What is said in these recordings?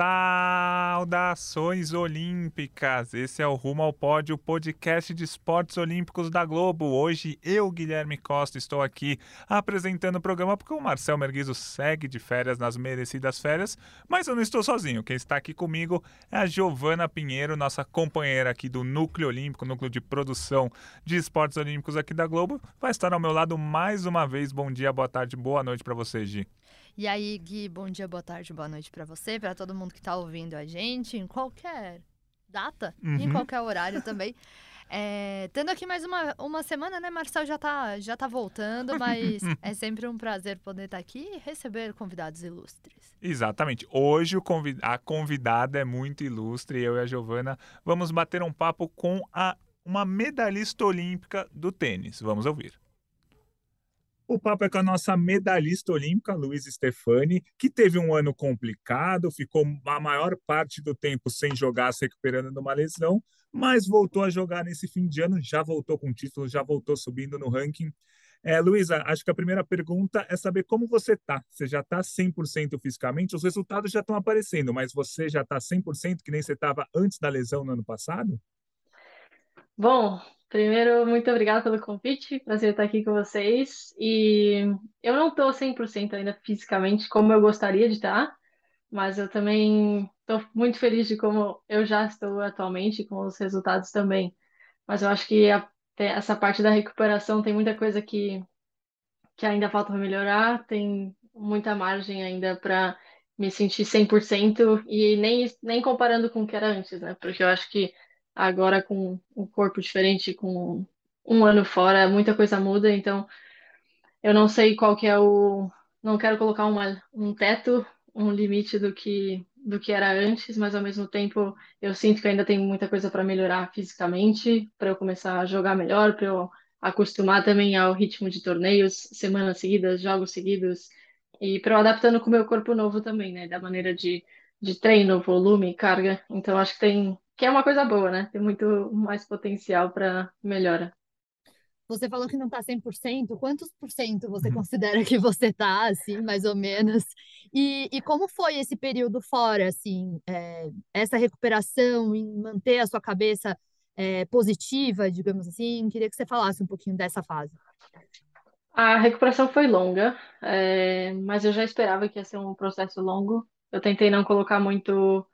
Saudações olímpicas! Esse é o Rumo ao Pódio, podcast de esportes olímpicos da Globo. Hoje eu, Guilherme Costa, estou aqui apresentando o programa porque o Marcel Merguizo segue de férias nas merecidas férias, mas eu não estou sozinho. Quem está aqui comigo é a Giovana Pinheiro, nossa companheira aqui do Núcleo Olímpico, núcleo de produção de esportes olímpicos aqui da Globo. Vai estar ao meu lado mais uma vez. Bom dia, boa tarde, boa noite para você, Gi. E aí, Gui, bom dia, boa tarde, boa noite para você, para todo mundo que está ouvindo a gente, em qualquer data, uhum. em qualquer horário também. É, tendo aqui mais uma, uma semana, né? Marcel já tá, já tá voltando, mas é sempre um prazer poder estar tá aqui e receber convidados ilustres. Exatamente. Hoje convid a convidada é muito ilustre, eu e a Giovana vamos bater um papo com a, uma medalhista olímpica do tênis. Vamos ouvir. O papo é com a nossa medalhista olímpica, Luiz Stefani, que teve um ano complicado, ficou a maior parte do tempo sem jogar, se recuperando de uma lesão, mas voltou a jogar nesse fim de ano, já voltou com título, já voltou subindo no ranking. É, Luísa, acho que a primeira pergunta é saber como você está. Você já está 100% fisicamente? Os resultados já estão aparecendo, mas você já está 100% que nem você estava antes da lesão no ano passado? Bom, Primeiro, muito obrigada pelo convite, prazer estar aqui com vocês. E eu não estou 100% ainda fisicamente como eu gostaria de estar, mas eu também estou muito feliz de como eu já estou atualmente, com os resultados também. Mas eu acho que a, essa parte da recuperação tem muita coisa que, que ainda falta melhorar, tem muita margem ainda para me sentir 100% e nem, nem comparando com o que era antes, né? Porque eu acho que agora com um corpo diferente, com um ano fora, muita coisa muda, então eu não sei qual que é o. Não quero colocar uma, um teto, um limite do que, do que era antes, mas ao mesmo tempo eu sinto que ainda tem muita coisa para melhorar fisicamente, para eu começar a jogar melhor, para eu acostumar também ao ritmo de torneios, semanas seguidas, jogos seguidos, e para eu adaptando com o meu corpo novo também, né? Da maneira de, de treino, volume, carga. Então acho que tem, que é uma coisa boa, né? Tem muito mais potencial para melhora. Você falou que não está 100%. Quantos por cento você considera que você está, assim, mais ou menos? E, e como foi esse período fora, assim, é, essa recuperação em manter a sua cabeça é, positiva, digamos assim? Queria que você falasse um pouquinho dessa fase. A recuperação foi longa, é, mas eu já esperava que ia ser um processo longo. Eu tentei não colocar muito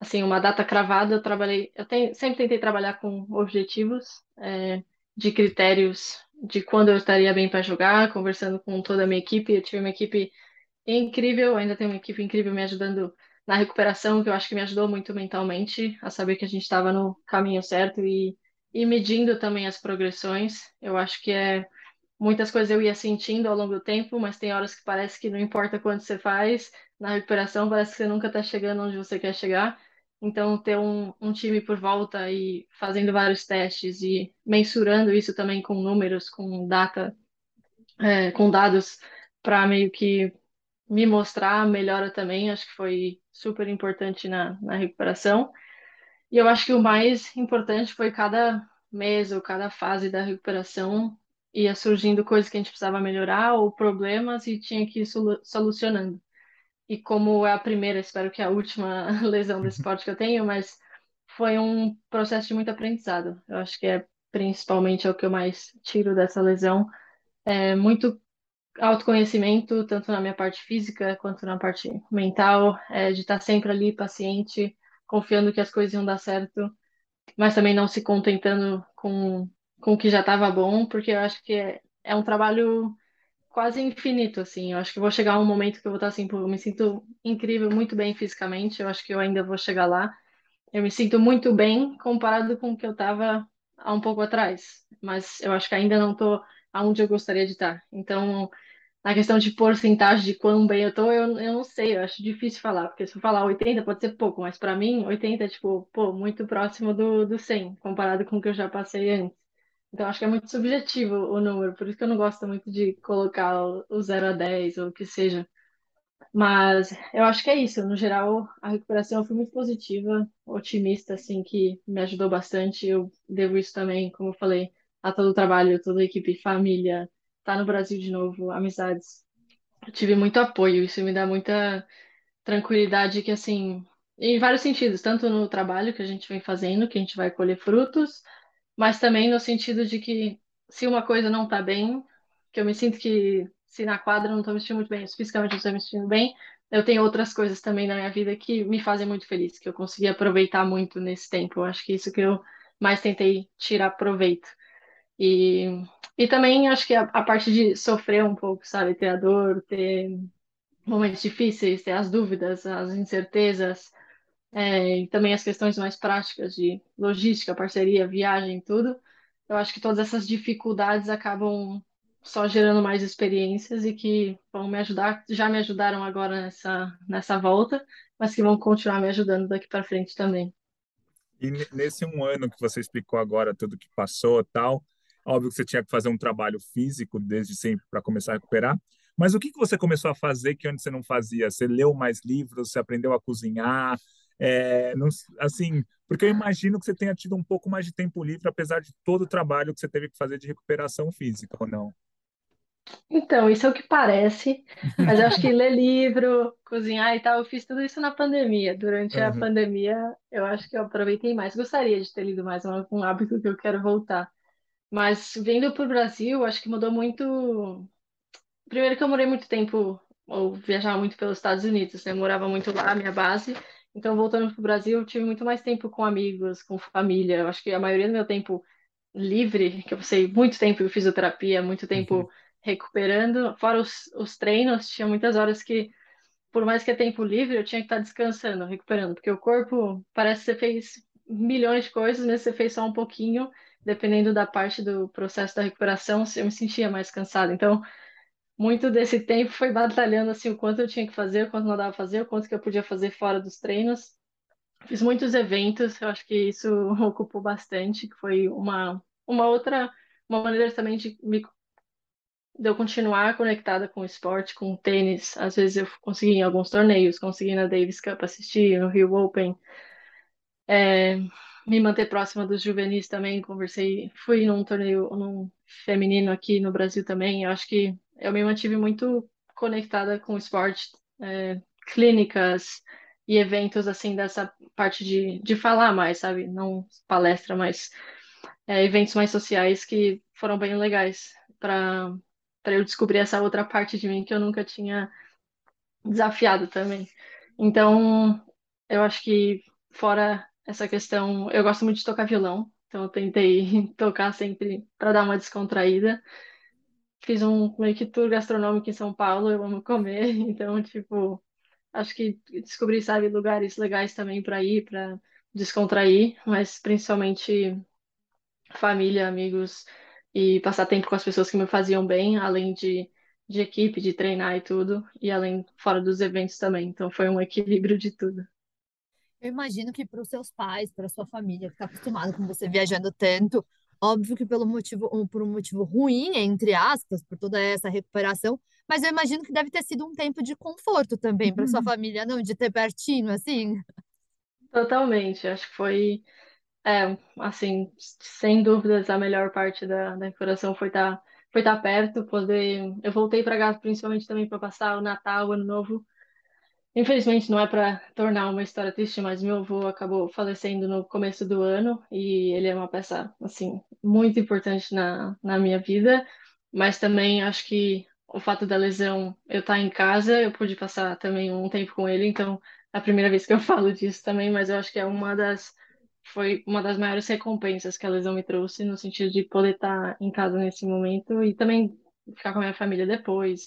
assim, uma data cravada, eu trabalhei, eu tenho, sempre tentei trabalhar com objetivos, é, de critérios de quando eu estaria bem para jogar, conversando com toda a minha equipe, eu tive uma equipe incrível, ainda tenho uma equipe incrível me ajudando na recuperação, que eu acho que me ajudou muito mentalmente, a saber que a gente estava no caminho certo e, e medindo também as progressões, eu acho que é muitas coisas eu ia sentindo ao longo do tempo, mas tem horas que parece que não importa quanto você faz, na recuperação parece que você nunca está chegando onde você quer chegar. Então, ter um, um time por volta e fazendo vários testes e mensurando isso também com números, com data, é, com dados, para meio que me mostrar a melhora também, acho que foi super importante na, na recuperação. E eu acho que o mais importante foi cada mês ou cada fase da recuperação ia surgindo coisas que a gente precisava melhorar ou problemas e tinha que ir solucionando. E como é a primeira, espero que é a última lesão desse esporte que eu tenho, mas foi um processo de muito aprendizado. Eu acho que é principalmente é o que eu mais tiro dessa lesão. É muito autoconhecimento, tanto na minha parte física quanto na parte mental, é, de estar sempre ali, paciente, confiando que as coisas iam dar certo, mas também não se contentando com, com o que já estava bom, porque eu acho que é, é um trabalho quase infinito, assim. Eu acho que vou chegar a um momento que eu vou estar assim, eu me sinto incrível, muito bem fisicamente. Eu acho que eu ainda vou chegar lá. Eu me sinto muito bem comparado com o que eu estava há um pouco atrás, mas eu acho que ainda não estou aonde eu gostaria de estar. Então, na questão de porcentagem de quão bem eu estou, eu, eu não sei, eu acho difícil falar, porque se eu falar 80 pode ser pouco, mas para mim 80 é tipo, pô, muito próximo do, do 100, comparado com o que eu já passei antes. Então acho que é muito subjetivo o número, por isso que eu não gosto muito de colocar o 0 a 10 ou o que seja. Mas eu acho que é isso. No geral, a recuperação foi muito positiva, otimista, assim, que me ajudou bastante. Eu devo isso também, como eu falei, a todo o trabalho, toda a equipe, família, tá no Brasil de novo, amizades. Eu tive muito apoio, isso me dá muita tranquilidade que, assim, em vários sentidos, tanto no trabalho que a gente vem fazendo, que a gente vai colher frutos, mas também no sentido de que se uma coisa não tá bem, que eu me sinto que se na quadra não estou me sentindo muito bem, fisicamente eu estou me sentindo bem, eu tenho outras coisas também na minha vida que me fazem muito feliz, que eu consegui aproveitar muito nesse tempo. Eu acho que isso que eu mais tentei tirar proveito. E, e também acho que a, a parte de sofrer um pouco, sabe? Ter a dor, ter momentos difíceis, ter as dúvidas, as incertezas, é, e também as questões mais práticas de logística, parceria, viagem, tudo. Eu acho que todas essas dificuldades acabam só gerando mais experiências e que vão me ajudar, já me ajudaram agora nessa, nessa volta, mas que vão continuar me ajudando daqui para frente também. E nesse um ano que você explicou agora tudo que passou tal, óbvio que você tinha que fazer um trabalho físico desde sempre para começar a recuperar, mas o que, que você começou a fazer que antes você não fazia? Você leu mais livros, você aprendeu a cozinhar, é, não, assim, porque eu imagino que você tenha tido um pouco mais de tempo livre, apesar de todo o trabalho que você teve que fazer de recuperação física, ou não? Então, isso é o que parece, mas eu acho que ler livro, cozinhar e tal, eu fiz tudo isso na pandemia. Durante a Uhum. pandemia, eu acho que eu aproveitei mais. Gostaria de ter lido mais, é um um hábito que eu quero voltar. Mas vindo para o Brasil, acho que mudou muito. Primeiro que eu morei muito tempo, ou viajava muito pelos Estados Unidos, né? Eu morava muito lá, minha base. Então, voltando para o Brasil, eu tive muito mais tempo com amigos, com família. Eu acho que a maioria do meu tempo livre, que eu passei muito tempo em fisioterapia, muito Uhum. tempo recuperando, fora os, os treinos, tinha muitas horas que, por mais que é tempo livre, eu tinha que estar descansando, recuperando, porque o corpo parece que você fez milhões de coisas, mas você fez só um pouquinho, dependendo da parte do processo da recuperação, eu me sentia mais cansada. Então, muito desse tempo foi batalhando assim o quanto eu tinha que fazer, o quanto não dava fazer, o quanto que eu podia fazer fora dos treinos. Fiz muitos eventos, eu acho que isso ocupou bastante, que foi uma, uma outra, uma maneira também de me de eu continuar conectada com o esporte, com o tênis. Às vezes eu consegui em alguns torneios, consegui na Davis Cup assistir, no Rio Open, é, me manter próxima dos juvenis também. Conversei, fui num torneio num feminino aqui no Brasil também. Eu acho que eu me mantive muito conectada com esporte, é, clínicas e eventos assim dessa parte de, de falar mais, sabe? Não palestra, mas é, eventos mais sociais que foram bem legais para para eu descobrir essa outra parte de mim que eu nunca tinha desafiado também. Então, eu acho que fora essa questão, eu gosto muito de tocar violão, então eu tentei tocar sempre para dar uma descontraída. Fiz um meio que tour gastronômico em São Paulo, eu amo comer, então, tipo, acho que descobri, sabe, lugares legais também para ir, para descontrair, mas principalmente família, amigos e passar tempo com as pessoas que me faziam bem, além de, de equipe, de treinar e tudo, e além fora dos eventos também. Então foi um equilíbrio de tudo. Eu imagino que para os seus pais, para sua família, que está acostumado com você viajando tanto, óbvio que pelo motivo, por um motivo ruim, entre aspas, por toda essa recuperação, mas eu imagino que deve ter sido um tempo de conforto também para sua família, não? De ter pertinho, assim. Totalmente, acho que foi, é, assim, sem dúvidas a melhor parte da, da recuperação foi estar foi estar perto, poder. Eu voltei para casa principalmente também para passar o Natal, o Ano Novo Infelizmente não é para tornar uma história triste, mas meu avô acabou falecendo no começo do ano e ele é uma peça assim muito importante na, na minha vida, mas também acho que o fato da lesão eu estar em casa, eu pude passar também um tempo com ele, então é a primeira vez que eu falo disso também, mas eu acho que é uma das foi uma das maiores recompensas que a lesão me trouxe no sentido de poder estar em casa nesse momento e também ficar com a minha família depois.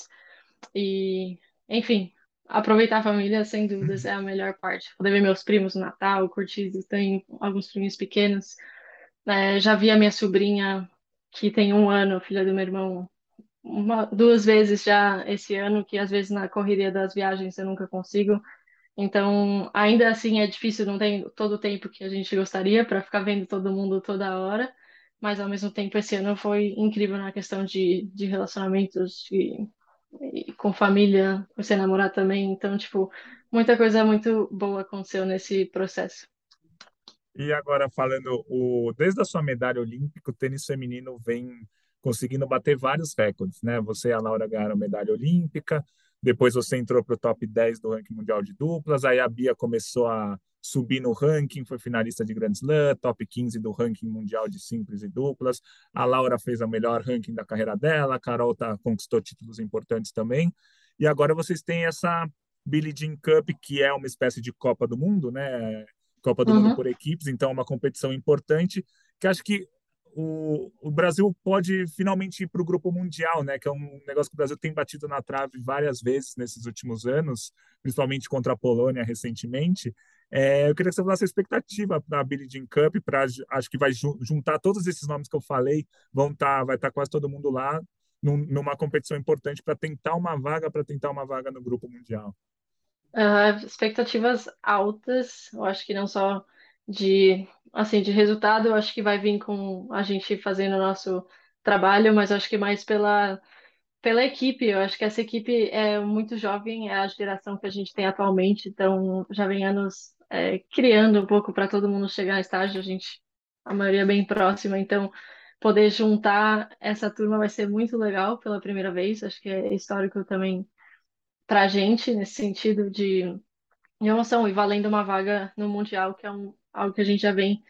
E, enfim, aproveitar a família, sem dúvidas, é a melhor parte. Poder ver meus primos no Natal, curtir, tenho alguns primos pequenos. né? já vi a minha sobrinha, que tem um ano, filha do meu irmão, uma, duas vezes já esse ano, que às vezes na correria das viagens eu nunca consigo. Então, ainda assim é difícil, não tem todo o tempo que a gente gostaria para ficar vendo todo mundo toda hora, mas ao mesmo tempo esse ano foi incrível na questão de, de relacionamentos, de, com família, com você namorar também. Então, tipo, muita coisa muito boa aconteceu nesse processo. E agora falando, o, desde a sua medalha olímpica, o tênis feminino vem conseguindo bater vários recordes, né? Você e a Laura ganharam medalha olímpica, depois você entrou para o top 10 do ranking mundial de duplas, aí a Bia começou a subir no ranking, foi finalista de Grand Slam, top 15 do ranking mundial de simples e duplas. A Laura fez o melhor ranking da carreira dela, a Carol tá, conquistou títulos importantes também. E agora vocês têm essa Billie Jean Cup, que é uma espécie de Copa do Mundo, né? Copa do uhum. Mundo por equipes, então é uma competição importante que acho que o, o Brasil pode finalmente ir para o grupo mundial, né? Que é um negócio que o Brasil tem batido na trave várias vezes nesses últimos anos, principalmente contra a Polônia recentemente. É, eu queria que você falasse a expectativa da Billie Jean Cup, para acho que vai juntar todos esses nomes que eu falei, vão tá, vai estar tá quase todo mundo lá num, numa competição importante para tentar uma vaga, para tentar uma vaga no grupo mundial. Uh, expectativas altas, eu acho que não só de assim de resultado, eu acho que vai vir com a gente fazendo o nosso trabalho, mas acho que mais pela pela equipe, eu acho que essa equipe é muito jovem, é a geração que a gente tem atualmente, então já vem anos é, criando um pouco para todo mundo chegar a estágio, a gente, a maioria é bem próxima, então poder juntar essa turma vai ser muito legal pela primeira vez, acho que é histórico também para a gente, nesse sentido de, emoção, e valendo uma vaga no Mundial, que é um, algo que a gente já vem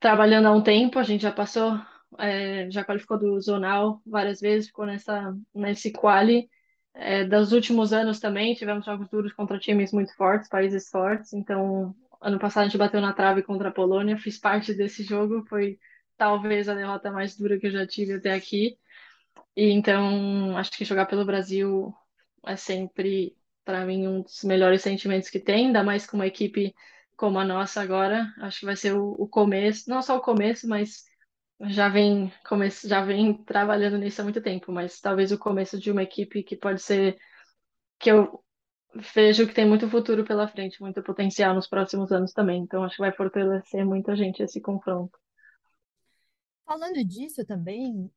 trabalhando há um tempo, a gente já passou, é, já qualificou do Zonal várias vezes, ficou nessa, nesse quali, é, dos últimos anos também, tivemos jogos duros contra times muito fortes, países fortes. Então, ano passado a gente bateu na trave contra a Polônia, fiz parte desse jogo, foi talvez a derrota mais dura que eu já tive até aqui. E então, acho que jogar pelo Brasil é sempre, para mim, um dos melhores sentimentos que tem, ainda mais com uma equipe como a nossa agora. Acho que vai ser o, o começo, não só o começo, mas já vem, já vem trabalhando nisso há muito tempo, mas talvez o começo de uma equipe que pode ser que eu vejo que tem muito futuro pela frente, muito potencial nos próximos anos também. Então acho que vai fortalecer muita gente esse confronto. Falando disso também,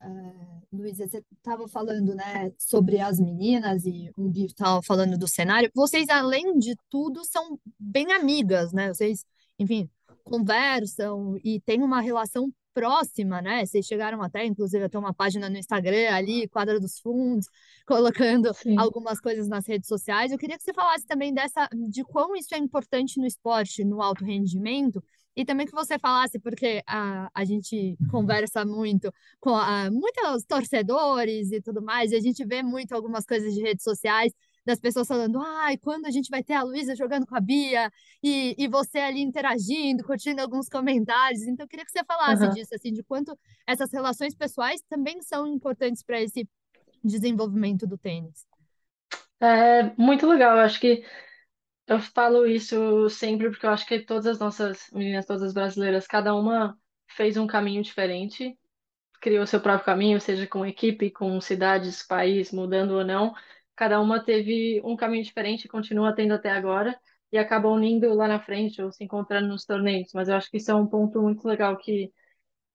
Luísa, você estava falando né, sobre as meninas e o Gui estava falando do cenário. Vocês, além de tudo, são bem amigas, né? Vocês, enfim, conversam e têm uma relação próxima, né? Vocês chegaram até, inclusive, a ter uma página no Instagram ali, quadra dos fundos, colocando Sim. algumas coisas nas redes sociais. Eu queria que você falasse também dessa, de quão isso é importante no esporte, no alto rendimento, e também que você falasse, porque a, a gente conversa muito com a, muitos torcedores e tudo mais, e a gente vê muito algumas coisas de redes sociais das pessoas falando, ai, quando a gente vai ter a Luísa jogando com a Bia, e, e você ali interagindo, curtindo alguns comentários. Então, eu queria que você falasse uhum. disso, assim, de quanto essas relações pessoais também são importantes para esse desenvolvimento do tênis. É muito legal, eu acho que eu falo isso sempre porque eu acho que todas as nossas meninas, todas as brasileiras, cada uma fez um caminho diferente, criou seu próprio caminho, seja com equipe, com cidades, país, mudando ou não cada uma teve um caminho diferente, continua tendo até agora, e acaba unindo lá na frente ou se encontrando nos torneios. Mas eu acho que isso é um ponto muito legal que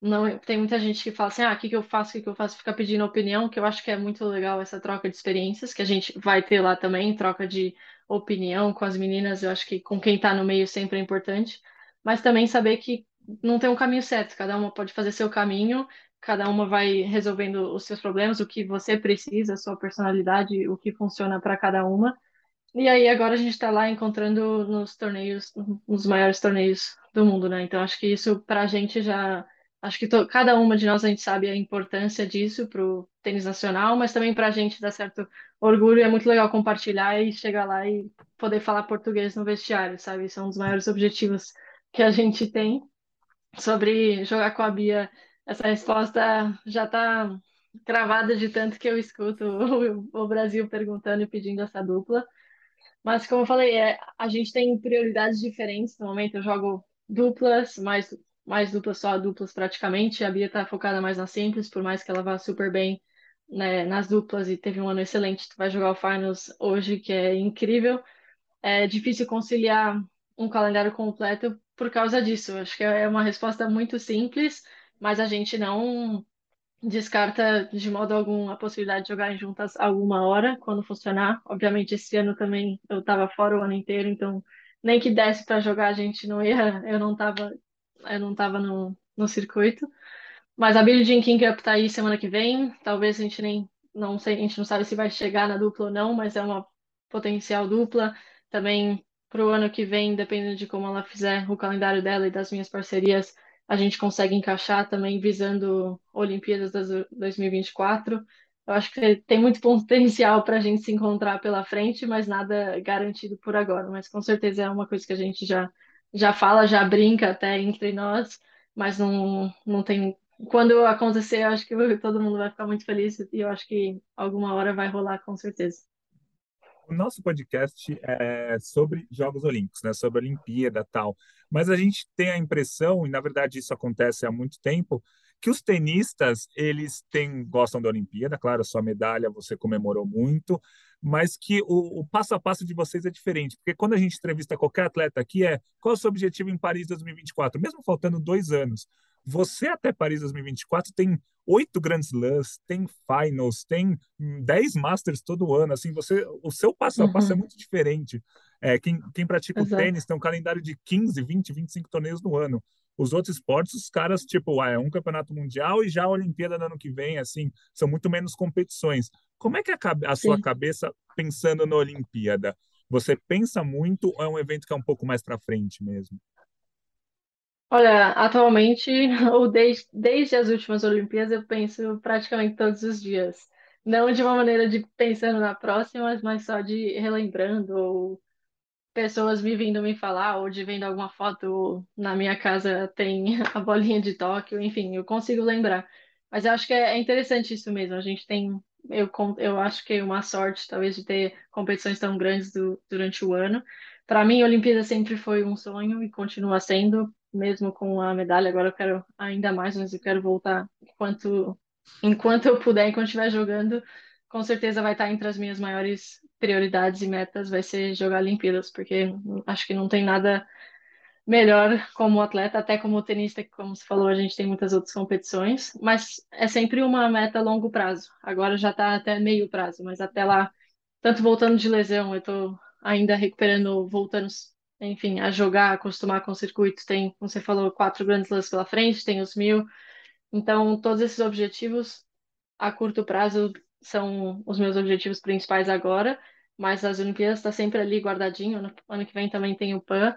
não tem muita gente que fala assim, ah, o que que eu faço, o que que eu faço, fica pedindo opinião, que eu acho que é muito legal essa troca de experiências, que a gente vai ter lá também, troca de opinião com as meninas, eu acho que com quem está no meio sempre é importante, mas também saber que não tem um caminho certo, cada uma pode fazer seu caminho cada uma vai resolvendo os seus problemas, o que você precisa, a sua personalidade, o que funciona para cada uma. E aí agora a gente está lá encontrando nos torneios, nos maiores torneios do mundo, né? Então acho que isso para a gente já, acho que to, cada uma de nós a gente sabe a importância disso para o tênis nacional, mas também para a gente dá certo orgulho. É muito legal compartilhar e chegar lá e poder falar português no vestiário, sabe? Isso é um dos maiores objetivos que a gente tem sobre jogar com a Bia essa resposta já está cravada de tanto que eu escuto o, o Brasil perguntando e pedindo essa dupla. Mas, como eu falei, é, a gente tem prioridades diferentes. No momento, eu jogo duplas, mais, mais duplas, só duplas praticamente. A Bia está focada mais nas simples, por mais que ela vá super bem né, nas duplas e teve um ano excelente. Tu vai jogar o Finals hoje, que é incrível. É difícil conciliar um calendário completo por causa disso. Acho que é uma resposta muito simples mas a gente não descarta de modo algum a possibilidade de jogarem juntas alguma hora, quando funcionar. Obviamente, esse ano também eu estava fora o ano inteiro, então nem que desse para jogar a gente não ia, eu não estava eu não tava no, no circuito. Mas a Billie Jean King Cup tá aí semana que vem. Talvez a gente nem não sei, a gente não sabe se vai chegar na dupla ou não, mas é uma potencial dupla. Também para o ano que vem, dependendo de como ela fizer o calendário dela e das minhas parcerias, a gente consegue encaixar também visando Olimpíadas de 2024. Eu acho que tem muito potencial para a gente se encontrar pela frente, mas nada garantido por agora. Mas com certeza é uma coisa que a gente já, já fala, já brinca até entre nós, mas não, não tem. Quando acontecer, acho que todo mundo vai ficar muito feliz e eu acho que alguma hora vai rolar com certeza o nosso podcast é sobre Jogos Olímpicos, né? Sobre a Olimpíada tal. Mas a gente tem a impressão, e na verdade isso acontece há muito tempo, que os tenistas, eles têm, gostam da Olimpíada, claro, sua medalha você comemorou muito, mas que o, o, passo a passo de vocês é diferente, porque quando a gente entrevista qualquer atleta aqui é qual é o seu objetivo em Paris 2024, mesmo faltando dois anos. Você até Paris 2024 tem oito Grand Slams, tem finals, tem dez Masters todo ano. Assim, você, o seu passo a passo é uhum. é muito diferente. É, quem, quem pratica Exato. o tênis tem um calendário de 15, 20, 25 torneios no ano. Os outros esportes, os caras, tipo, ah, é um campeonato mundial e já a Olimpíada no ano que vem, assim, são muito menos competições. Como é que a, a sua cabeça pensando na Olimpíada? Você pensa muito ou é um evento que é um pouco mais para frente mesmo? Olha, atualmente, ou desde, desde as últimas Olimpíadas, eu penso praticamente todos os dias. Não de uma maneira de pensando na próxima, mas só de relembrando, ou pessoas me vindo me falar, ou de vendo alguma foto na minha casa tem a bolinha de Tóquio, enfim, eu consigo lembrar. Mas eu acho que é, é interessante isso mesmo. A gente tem, eu, eu acho que é uma sorte, talvez, de ter competições tão grandes do, durante o ano. Para mim, a Olimpíada sempre foi um sonho e continua sendo mesmo com a medalha, agora eu quero ainda mais, mas eu quero voltar enquanto, enquanto eu puder, enquanto estiver jogando, com certeza vai estar entre as minhas maiores prioridades e metas, vai ser jogar Olimpíadas, porque acho que não tem nada melhor como atleta, até como tenista, que como você falou, a gente tem muitas outras competições, mas é sempre uma meta a longo prazo. Agora já está até meio prazo, mas até lá, tanto voltando de lesão, eu estou ainda recuperando, voltando enfim, a jogar, acostumar com o circuito. Tem, como você falou, quatro grandes lances pela frente, tem os mil. Então, todos esses objetivos a curto prazo são os meus objetivos principais agora, mas as Olimpíadas está sempre ali guardadinho. Ano, ano que vem também tem o PAN.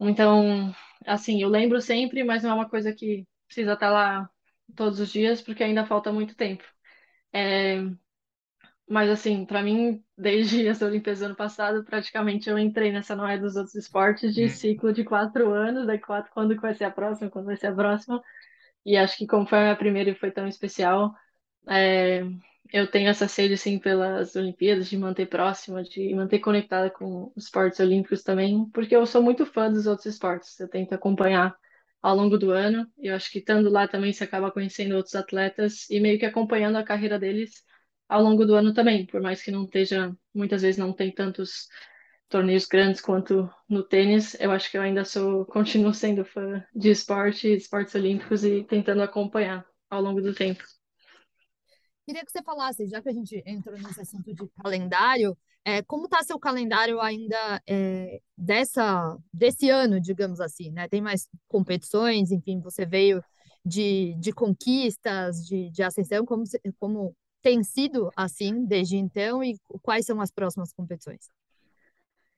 Então, assim, eu lembro sempre, mas não é uma coisa que precisa estar lá todos os dias, porque ainda falta muito tempo. É, mas assim, para mim, desde as Olimpíadas do ano passado, praticamente eu entrei nessa noia dos outros esportes de hum. ciclo de quatro anos, daí quatro, quando vai ser a próxima, quando vai ser a próxima. E acho que como foi a minha primeira e foi tão especial, é, eu tenho essa sede, assim, pelas Olimpíadas, de manter próxima, de manter conectada com os esportes olímpicos também, porque eu sou muito fã dos outros esportes, eu tento acompanhar ao longo do ano, eu acho que estando lá também você acaba conhecendo outros atletas e meio que acompanhando a carreira deles ao longo do ano também, por mais que não esteja, muitas vezes não tem tantos torneios grandes quanto no tênis, eu acho que eu ainda sou, continuo sendo fã de esporte, esportes olímpicos e tentando acompanhar ao longo do tempo. Queria que você falasse, já que a gente entrou nesse assunto de calendário, é, como está seu calendário ainda é, dessa, desse ano, digamos assim, né? Tem mais competições, enfim, você veio de, de conquistas, de, de ascensão, como, como tem sido assim desde então e quais são as próximas competições?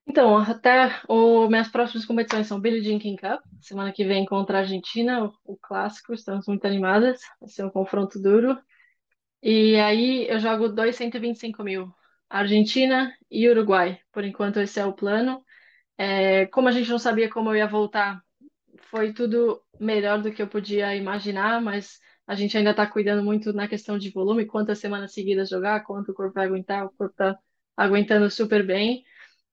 Então, até o, minhas próximas competições são Billie Jean King Cup, semana que vem contra a Argentina, o, o clássico, estamos muito animadas, vai ser um confronto duro. E aí eu jogo dois 125 mil, Argentina e Uruguai. Por enquanto esse é o plano. É, como a gente não sabia como eu ia voltar, foi tudo melhor do que eu podia imaginar, mas a gente ainda está cuidando muito na questão de volume, quantas semanas seguidas jogar, quanto o corpo vai aguentar, o corpo está aguentando super bem.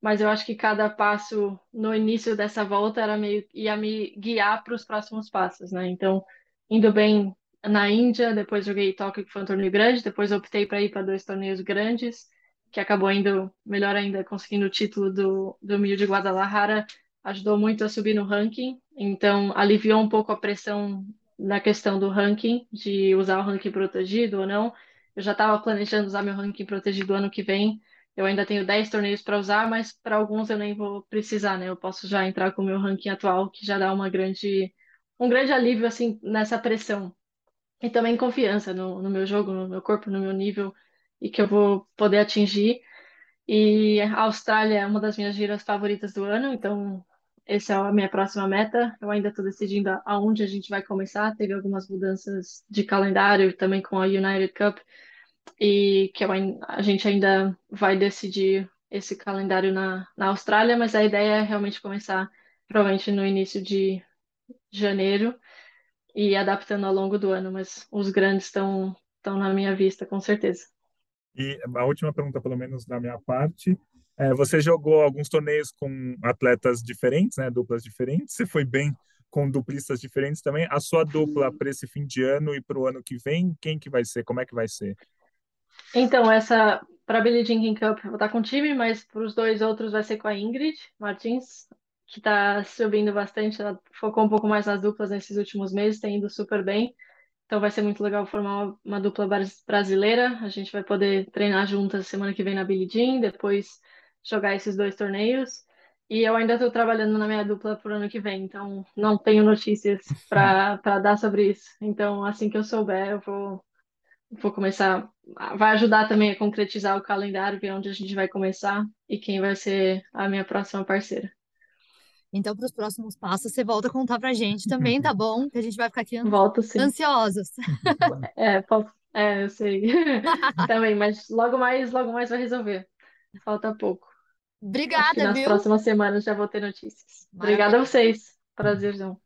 Mas eu acho que cada passo no início dessa volta era meio ia me guiar para os próximos passos, né? Então, indo bem na Índia, depois joguei Tóquio, que foi um torneio grande, depois optei para ir para dois torneios grandes, que acabou indo melhor ainda, conseguindo o título do, do Mil de Guadalajara, ajudou muito a subir no ranking, então aliviou um pouco a pressão na questão do ranking, de usar o ranking protegido ou não. Eu já estava planejando usar meu ranking protegido ano que vem. Eu ainda tenho 10 torneios para usar, mas para alguns eu nem vou precisar, né? Eu posso já entrar com o meu ranking atual, que já dá uma grande, um grande alívio assim nessa pressão. E também confiança no, no meu jogo, no meu corpo, no meu nível e que eu vou poder atingir. E a Austrália é uma das minhas giras favoritas do ano, então essa é a minha próxima meta. Eu ainda estou decidindo aonde a gente vai começar. Teve algumas mudanças de calendário também com a United Cup e que eu, a gente ainda vai decidir esse calendário na, na Austrália, mas a ideia é realmente começar provavelmente no início de janeiro e adaptando ao longo do ano, mas os grandes estão estão na minha vista, com certeza. E a última pergunta, pelo menos da minha parte, é, você jogou alguns torneios com atletas diferentes, né, duplas diferentes. Você foi bem com duplistas diferentes também. A sua dupla para esse fim de ano e para o ano que vem, quem que vai ser? Como é que vai ser? Então, essa para Billie Jean King Cup eu vou estar com o time, mas para os dois outros vai ser com a Ingrid Martins, que está subindo bastante. Ela focou um pouco mais nas duplas nesses últimos meses, tem ido super bem. Então vai ser muito legal formar uma, uma dupla brasileira. A gente vai poder treinar juntas semana que vem na Billie Jean, depois jogar esses dois torneios. E eu ainda estou trabalhando na minha dupla para o ano que vem, então não tenho notícias para dar sobre isso. Então, assim que eu souber, eu vou, vou começar. Vai ajudar também a concretizar o calendário, ver onde a gente vai começar e quem vai ser a minha próxima parceira. Então, para os próximos passos, você volta a contar para a gente também, tá bom? Que a gente vai ficar aqui an Volto, sim. ansiosos. É, é, eu sei. também, mas logo mais, logo mais vai resolver. Falta pouco. Obrigada, Acho que nas viu? próximas semanas já vou ter notícias. Obrigada a vocês. Prazerzão.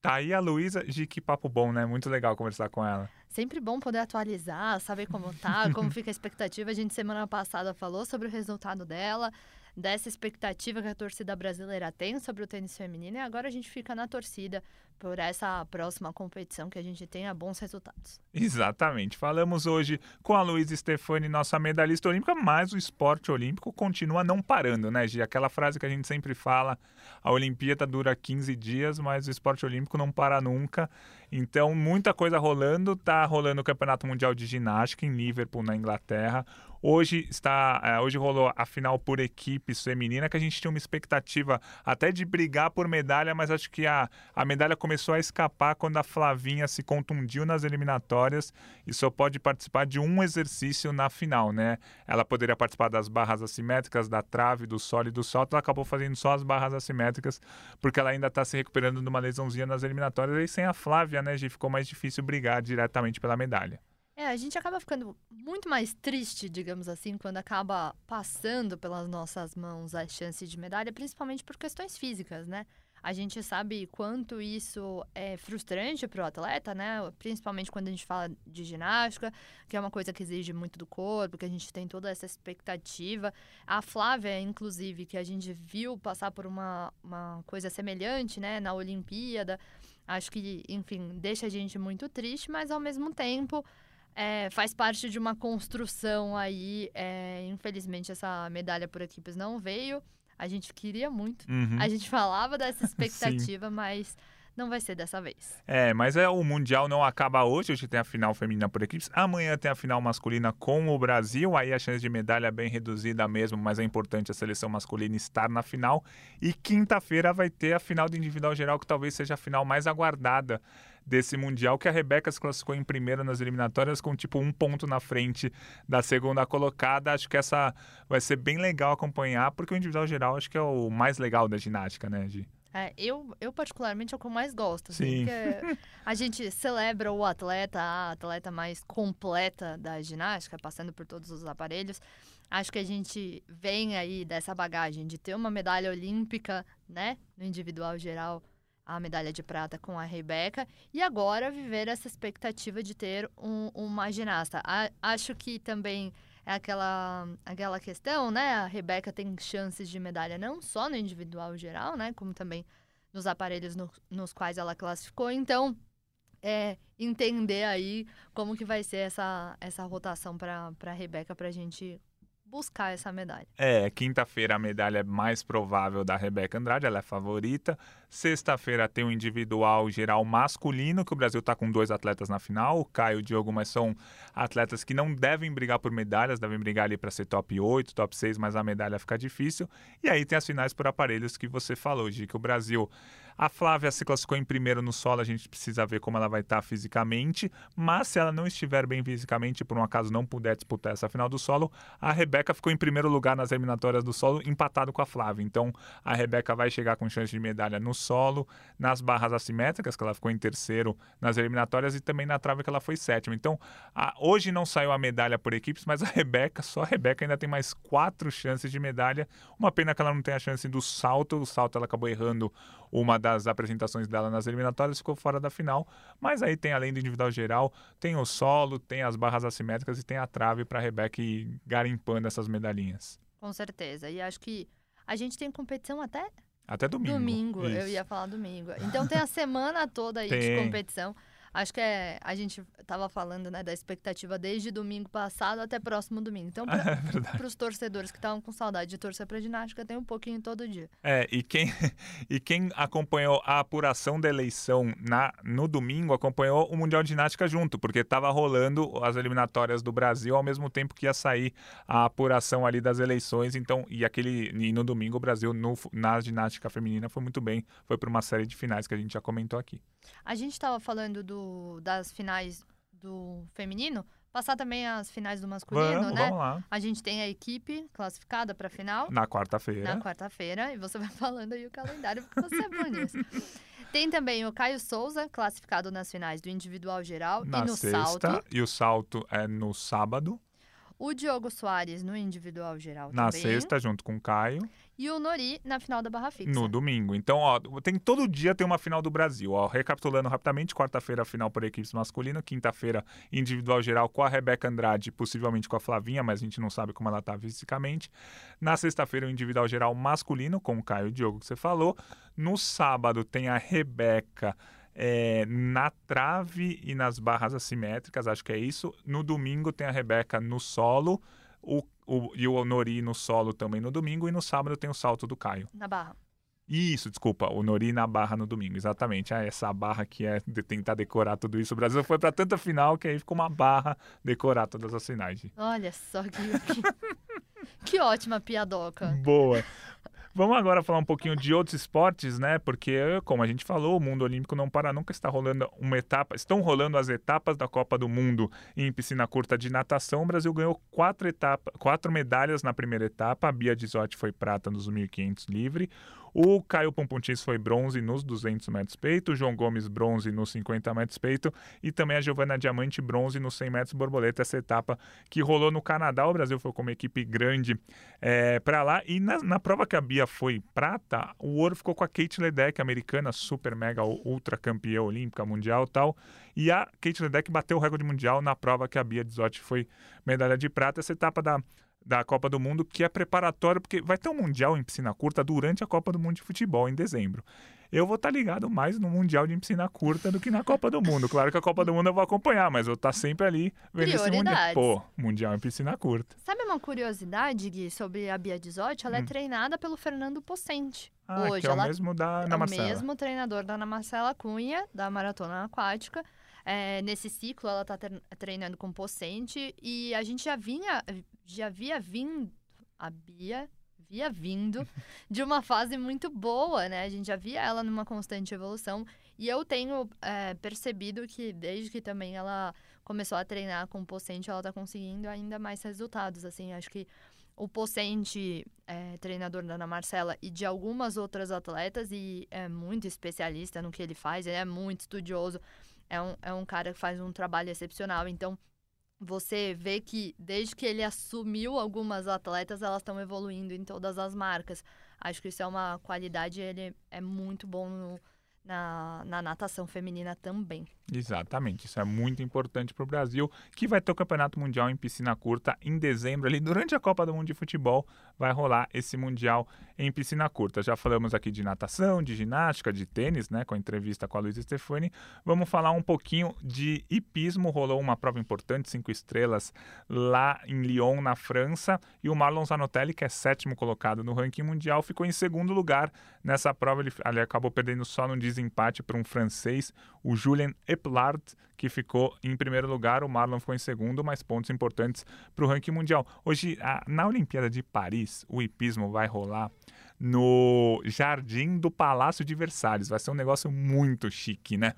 Tá aí a Luísa, de que papo bom, né? Muito legal conversar com ela. Sempre bom poder atualizar, saber como tá, como fica a expectativa. A gente semana passada falou sobre o resultado dela dessa expectativa que a torcida brasileira tem sobre o tênis feminino e agora a gente fica na torcida por essa próxima competição que a gente tenha bons resultados. Exatamente. Falamos hoje com a Luísa Stefani, nossa medalhista olímpica, mas o esporte olímpico continua não parando, né, Gi? Aquela frase que a gente sempre fala, a Olimpíada dura 15 dias, mas o esporte olímpico não para nunca. Então, muita coisa rolando. Tá rolando o Campeonato Mundial de Ginástica em Liverpool, na Inglaterra. Hoje está, é, hoje rolou a final por equipes feminina, que a gente tinha uma expectativa até de brigar por medalha, mas acho que a, a medalha começou a escapar quando a Flavinha se contundiu nas eliminatórias e só pode participar de um exercício na final, né? Ela poderia participar das barras assimétricas, da trave, do solo e do salto, ela acabou fazendo só as barras assimétricas, porque ela ainda está se recuperando de uma lesãozinha nas eliminatórias, e sem a Flávia, né, Gi, ficou mais difícil brigar diretamente pela medalha. É, a gente acaba ficando muito mais triste, digamos assim, quando acaba passando pelas nossas mãos a chance de medalha, principalmente por questões físicas, né? A gente sabe quanto isso é frustrante para o atleta, né? Principalmente quando a gente fala de ginástica, que é uma coisa que exige muito do corpo, que a gente tem toda essa expectativa. A Flávia, inclusive, que a gente viu passar por uma, uma coisa semelhante, né, na Olimpíada, acho que, enfim, deixa a gente muito triste, mas ao mesmo tempo é, faz parte de uma construção aí. É, infelizmente, essa medalha por equipes não veio. A gente queria muito. Uhum. A gente falava dessa expectativa, mas não vai ser dessa vez. É, mas é, o Mundial não acaba hoje, hoje tem a final feminina por equipes. Amanhã tem a final masculina com o Brasil, aí a chance de medalha é bem reduzida mesmo, mas é importante a seleção masculina estar na final. E quinta-feira vai ter a final de individual geral, que talvez seja a final mais aguardada desse Mundial, que a Rebeca se classificou em primeiro nas eliminatórias com tipo um ponto na frente da segunda colocada. Acho que essa vai ser bem legal acompanhar, porque o individual geral acho que é o mais legal da ginástica, né, Gi? É, eu, eu, particularmente, é o que eu mais gosto. Assim, Sim. porque a gente celebra o atleta, a atleta mais completa da ginástica, passando por todos os aparelhos. Acho que a gente vem aí dessa bagagem de ter uma medalha olímpica, né, no individual geral, a medalha de prata com a Rebeca, e agora viver essa expectativa de ter um, uma ginasta. A, acho que também é aquela, aquela questão, né? A Rebeca tem chances de medalha não só no individual geral, né? Como também nos aparelhos no, nos quais ela classificou. Então, é entender aí como que vai ser essa, essa rotação para a Rebeca para a gente buscar essa medalha. É, quinta-feira a medalha é mais provável da Rebeca Andrade, ela é favorita. Sexta-feira tem o individual geral masculino, que o Brasil está com dois atletas na final, o Caio e o Diogo, mas são atletas que não devem brigar por medalhas, devem brigar ali para ser top 8, top 6, mas a medalha fica difícil. E aí tem as finais por aparelhos que você falou, de que o Brasil a Flávia se classificou em primeiro no solo, a gente precisa ver como ela vai estar fisicamente, mas se ela não estiver bem fisicamente por um acaso não puder disputar essa final do solo, a Rebeca ficou em primeiro lugar nas eliminatórias do solo, empatado com a Flávia. Então a Rebeca vai chegar com chance de medalha no solo, nas barras assimétricas, que ela ficou em terceiro nas eliminatórias, e também na trave que ela foi sétima. Então a, hoje não saiu a medalha por equipes, mas a Rebeca, só a Rebeca ainda tem mais quatro chances de medalha. Uma pena que ela não tem a chance do salto, o salto ela acabou errando uma das apresentações dela nas eliminatórias, ficou fora da final. Mas aí tem, além do individual geral, tem o solo, tem as barras assimétricas e tem a trave para a Rebeca ir garimpando essas medalhinhas. Com certeza. E acho que a gente tem competição até. Até domingo. Domingo, Isso. eu ia falar domingo. Então tem a semana toda aí tem. de competição. Acho que é, a gente estava falando né, da expectativa desde domingo passado até próximo domingo. Então, para é os torcedores que estavam com saudade de torcer para ginástica, tem um pouquinho todo dia. É, e quem, e quem acompanhou a apuração da eleição na, no domingo acompanhou o Mundial de Ginástica junto, porque estava rolando as eliminatórias do Brasil ao mesmo tempo que ia sair a apuração ali das eleições. Então, e aquele e no domingo o Brasil no, na ginástica feminina foi muito bem, foi para uma série de finais que a gente já comentou aqui. A gente estava falando do, das finais do feminino, passar também as finais do masculino, vamos, né? Vamos lá. A gente tem a equipe classificada para a final. Na quarta-feira. Na quarta-feira. E você vai falando aí o calendário, porque você é bom nisso. Tem também o Caio Souza, classificado nas finais do individual geral Na e no sexta, salto. E o salto é no sábado. O Diogo Soares no individual geral Na também. sexta, junto com o Caio. E o Nori na final da barra fixa. No domingo. Então, ó, tem todo dia tem uma final do Brasil. Ó, recapitulando rapidamente, quarta-feira final por equipes masculina, quinta-feira individual geral com a Rebeca Andrade, possivelmente com a Flavinha, mas a gente não sabe como ela tá fisicamente. Na sexta-feira o individual geral masculino com o Caio e o Diogo que você falou. No sábado tem a Rebeca é, na trave e nas barras assimétricas, acho que é isso. No domingo tem a Rebeca no solo. O o, e o Nori no solo também no domingo. E no sábado tem o salto do Caio. Na barra. Isso, desculpa, o Nori na barra no domingo, exatamente. Ah, essa barra que é de tentar decorar tudo isso. O Brasil foi para tanta final que aí ficou uma barra decorar todas as finais. Olha só que, que, que ótima piadoca. Boa. Vamos agora falar um pouquinho de outros esportes, né? Porque, como a gente falou, o mundo olímpico não para nunca. Está rolando uma etapa, estão rolando as etapas da Copa do Mundo em piscina curta de natação. O Brasil ganhou quatro, etapas, quatro medalhas na primeira etapa. A Bia Dizotti foi prata nos 1.500 livre. O Caio Pompontins foi bronze nos 200 metros peito, o João Gomes bronze nos 50 metros peito e também a Giovana Diamante bronze nos 100 metros borboleta, essa etapa que rolou no Canadá. O Brasil foi com uma equipe grande é, para lá e na, na, prova que a Bia foi prata, o ouro ficou com a Kate Ledeck, americana, super mega ultra campeã olímpica mundial tal. E a Kate Ledeck bateu o recorde mundial na prova que a Bia Dizotti foi medalha de prata. Essa etapa da da Copa do Mundo, que é preparatório, porque vai ter um Mundial em piscina curta durante a Copa do Mundo de Futebol, em dezembro. Eu vou estar tá ligado mais no Mundial de piscina curta do que na Copa do Mundo. Claro que a Copa do Mundo eu vou acompanhar, mas eu estar tá sempre ali vendo esse Mundial. Pô, Mundial em piscina curta. Sabe uma curiosidade, Gui, sobre a Bia Dizotti? Ela é hum. é treinada pelo Fernando Pocente. Ah, Hoje, que é ela o mesmo da Ana Marcela. É o mesmo treinador da Ana Marcela Cunha, da Maratona Aquática. É, nesse ciclo, ela está treinando com Pocente e a gente já vinha, já havia vindo a Bia via vindo de uma fase muito boa, né? A gente já via ela numa constante evolução. E eu tenho é, percebido que desde que também ela começou a treinar com Pocente, ela tá conseguindo ainda mais resultados. Assim, acho que o Pocente, é, treinador da Ana Marcela, e de algumas outras atletas, e é muito especialista no que ele faz, ele é muito estudioso. É um, é um cara que faz um trabalho excepcional. Então, você vê que desde que ele assumiu algumas atletas, elas estão evoluindo em todas as marcas. Acho que isso é uma qualidade, ele é muito bom no, na, na natação feminina também. Exatamente, isso é muito importante para o Brasil, que vai ter o Campeonato Mundial em piscina curta em dezembro, ali durante a Copa do Mundo de Futebol, vai rolar esse Mundial em piscina curta. Já falamos aqui de natação, de ginástica, de tênis, né, com a entrevista com a Luísa Stefani. Vamos falar um pouquinho de hipismo, rolou uma prova importante, cinco estrelas, lá em Lyon, na França, e o Marlon Zanotelli, que é sétimo colocado no ranking mundial, ficou em segundo lugar nessa prova, ele, ele acabou perdendo só no desempate para um francês, o Julien Eplard, que ficou em primeiro lugar, o Marlon ficou em segundo, mas pontos importantes para o ranking mundial. Hoje, a, na Olimpíada de Paris, o hipismo vai rolar no Jardim do Palácio de Versalhes. Vai ser um negócio muito chique, né?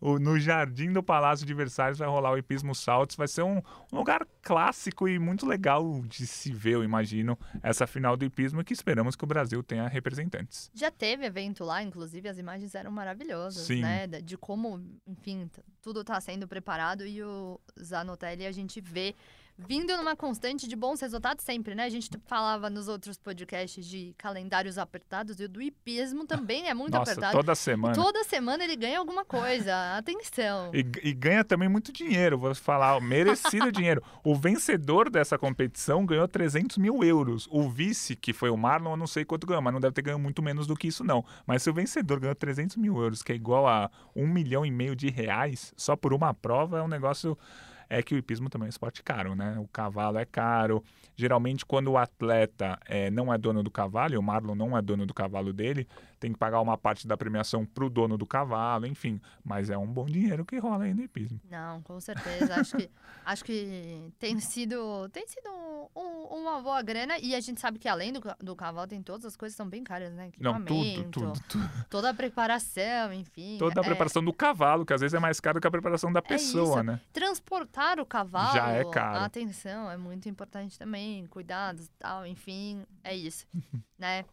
O, no Jardim do Palácio de Versalhes vai rolar o Hipismo Saltos. Vai ser um, um, lugar clássico e muito legal de se ver, eu imagino, essa final do hipismo que esperamos que o Brasil tenha representantes. Já teve evento lá, inclusive as imagens eram maravilhosas, Sim. né? De como, enfim, tudo está sendo preparado e o Zanotelli a gente vê vindo numa constante de bons resultados sempre, né? A gente falava nos outros podcasts de calendários apertados e o do hipismo também é muito Nossa, apertado. toda semana. Toda semana ele ganha alguma coisa. Atenção. E, e ganha também muito dinheiro, vou falar, merecido dinheiro. O vencedor dessa competição ganhou 300 mil euros. O vice, que foi o Marlon, eu não sei quanto ganhou, mas não deve ter ganho muito menos do que isso, não. Mas se o vencedor ganhou 300 mil euros, que é igual a um milhão e meio de reais, só por uma prova, é um negócio é que o hipismo também é um esporte caro, né? O cavalo é caro. Geralmente, quando o atleta é, não é dono do cavalo, e o Marlon não é dono do cavalo dele, tem que pagar uma parte da premiação para o dono do cavalo, enfim. Mas é um bom dinheiro que rola aí no hipismo. Não, com certeza. acho que, acho que tem sido, tem sido um, uma boa grana. E a gente sabe que além do, do cavalo, tem todas as coisas que são bem caras, né? Não, tudo, tudo, tudo. Toda a preparação, enfim. Toda a é, preparação do cavalo, que às vezes é mais caro que a preparação da pessoa, isso. né? Transportar o cavalo. Já é caro. Atenção, é muito importante também. Cuidados tal, enfim. É isso. né?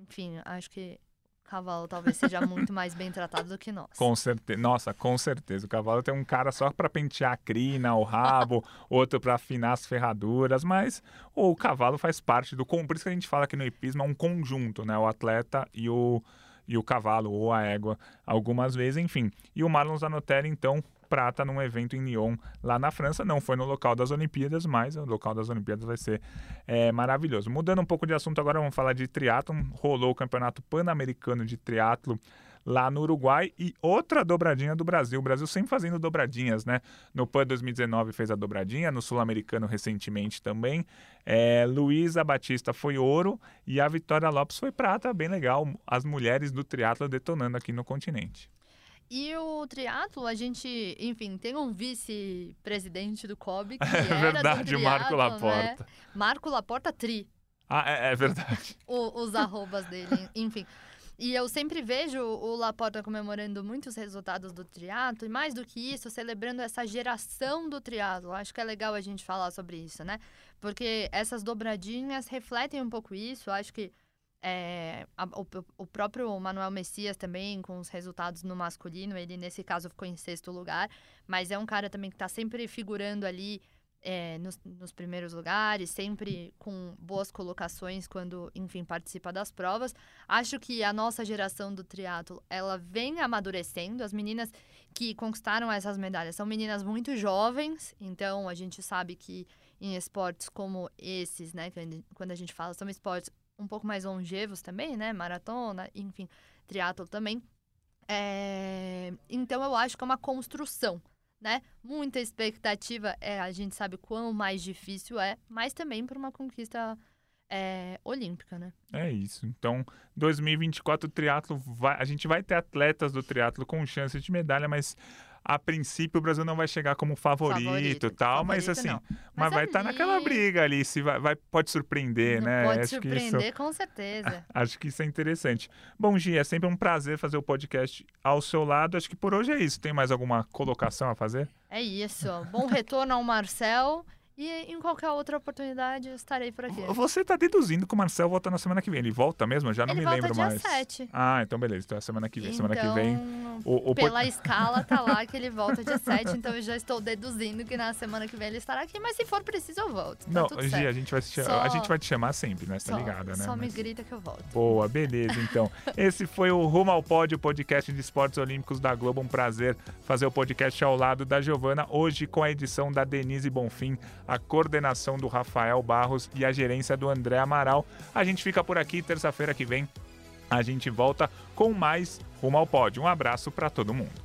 Enfim, acho que o cavalo talvez seja muito mais bem tratado do que nós. Com certeza. Nossa, com certeza. O cavalo tem um cara só para pentear a crina, o rabo, outro para afinar as ferraduras, mas o cavalo faz parte do. Por isso que a gente fala que no hipismo é um conjunto, né? O atleta e o, e o cavalo, ou a égua, algumas vezes, enfim. E o Marlon Zanotelli, então, prata num evento em Lyon, lá na França. Não foi no local das Olimpíadas, mas o local das Olimpíadas vai ser é, maravilhoso. Mudando um pouco de assunto agora, vamos falar de triatlon. Rolou o Campeonato Pan-Americano de Triatlo lá no Uruguai e outra dobradinha do Brasil. O Brasil sempre fazendo dobradinhas, né? No PAN 2019 fez a dobradinha, no Sul-Americano recentemente também. É, Luísa Batista foi ouro e a Vitória Lopes foi prata, bem legal. As mulheres do triatlo detonando aqui no continente. E o triatlo, a gente, enfim, tem um vice-presidente do COB que É verdade, do o Marco triatlon, Laporta. Né? Marco Laporta Tri, Ah, é, é verdade. o- os arrobas dele, enfim. E eu sempre vejo o Laporta comemorando muitos resultados do triatlo e mais do que isso, celebrando essa geração do triatlo. Acho que é legal a gente falar sobre isso, né? Porque essas dobradinhas refletem um pouco isso. Acho que é, a- o, o próprio Manuel Messias também, com os resultados no masculino, ele nesse caso ficou em sexto lugar, mas é um cara também que está sempre figurando ali é, nos, nos primeiros lugares, sempre com boas colocações quando, enfim, participa das provas. Acho que a nossa geração do triatlo, ela vem amadurecendo. As meninas que conquistaram essas medalhas são meninas muito jovens, então a gente sabe que em esportes como esses, né, quando a gente fala, são esportes um pouco mais longevos também, né, maratona, enfim, triatlo também. É, Então eu acho que é uma construção, né? Muita expectativa, é, a gente sabe quão mais difícil é, mas também para uma conquista é, olímpica, né? É isso. Então, 2024 o triatlo vai, a gente vai ter atletas do triatlo com chance de medalha, mas a princípio o Brasil não vai chegar como favorito, Favorito, tal, mas favorito assim, não. mas, Mas vai estar ali- naquela briga ali, se vai, vai- pode surpreender, Não né? Pode Acho que isso- surpreender, com certeza. Acho que isso é interessante. Bom, Gi, é sempre um prazer fazer o podcast ao seu lado. Acho que por hoje é isso. Tem mais alguma colocação a fazer? É isso. Bom retorno ao Marcel. E em qualquer outra oportunidade eu estarei por aqui. Você tá deduzindo que o Marcel volta na semana que vem. Ele volta mesmo? Eu já não Ele me volta lembro dia mais. 7. Ah, então beleza. Então é semana que vem. semana que Então, vem. O, o Pela escala tá lá que ele volta dia 7, então eu já estou deduzindo que na semana que vem ele estará aqui, mas se for preciso eu volto. Tá Não, tudo Gi, certo. a gente, vai te chamar, Só- a gente vai te chamar sempre, né? Você tá ligada, né? Só me Mas- grita que eu volto. Boa, beleza, então. Esse foi o Rumo ao Pódio, podcast de esportes olímpicos da Globo. Um prazer fazer o podcast ao lado da Giovana, hoje com a edição da Denise Bonfim, a coordenação do Rafael Barros e a gerência do André Amaral. A gente fica por aqui, terça-feira que vem a gente volta com mais Rumo ao Pódio. Um abraço para todo mundo.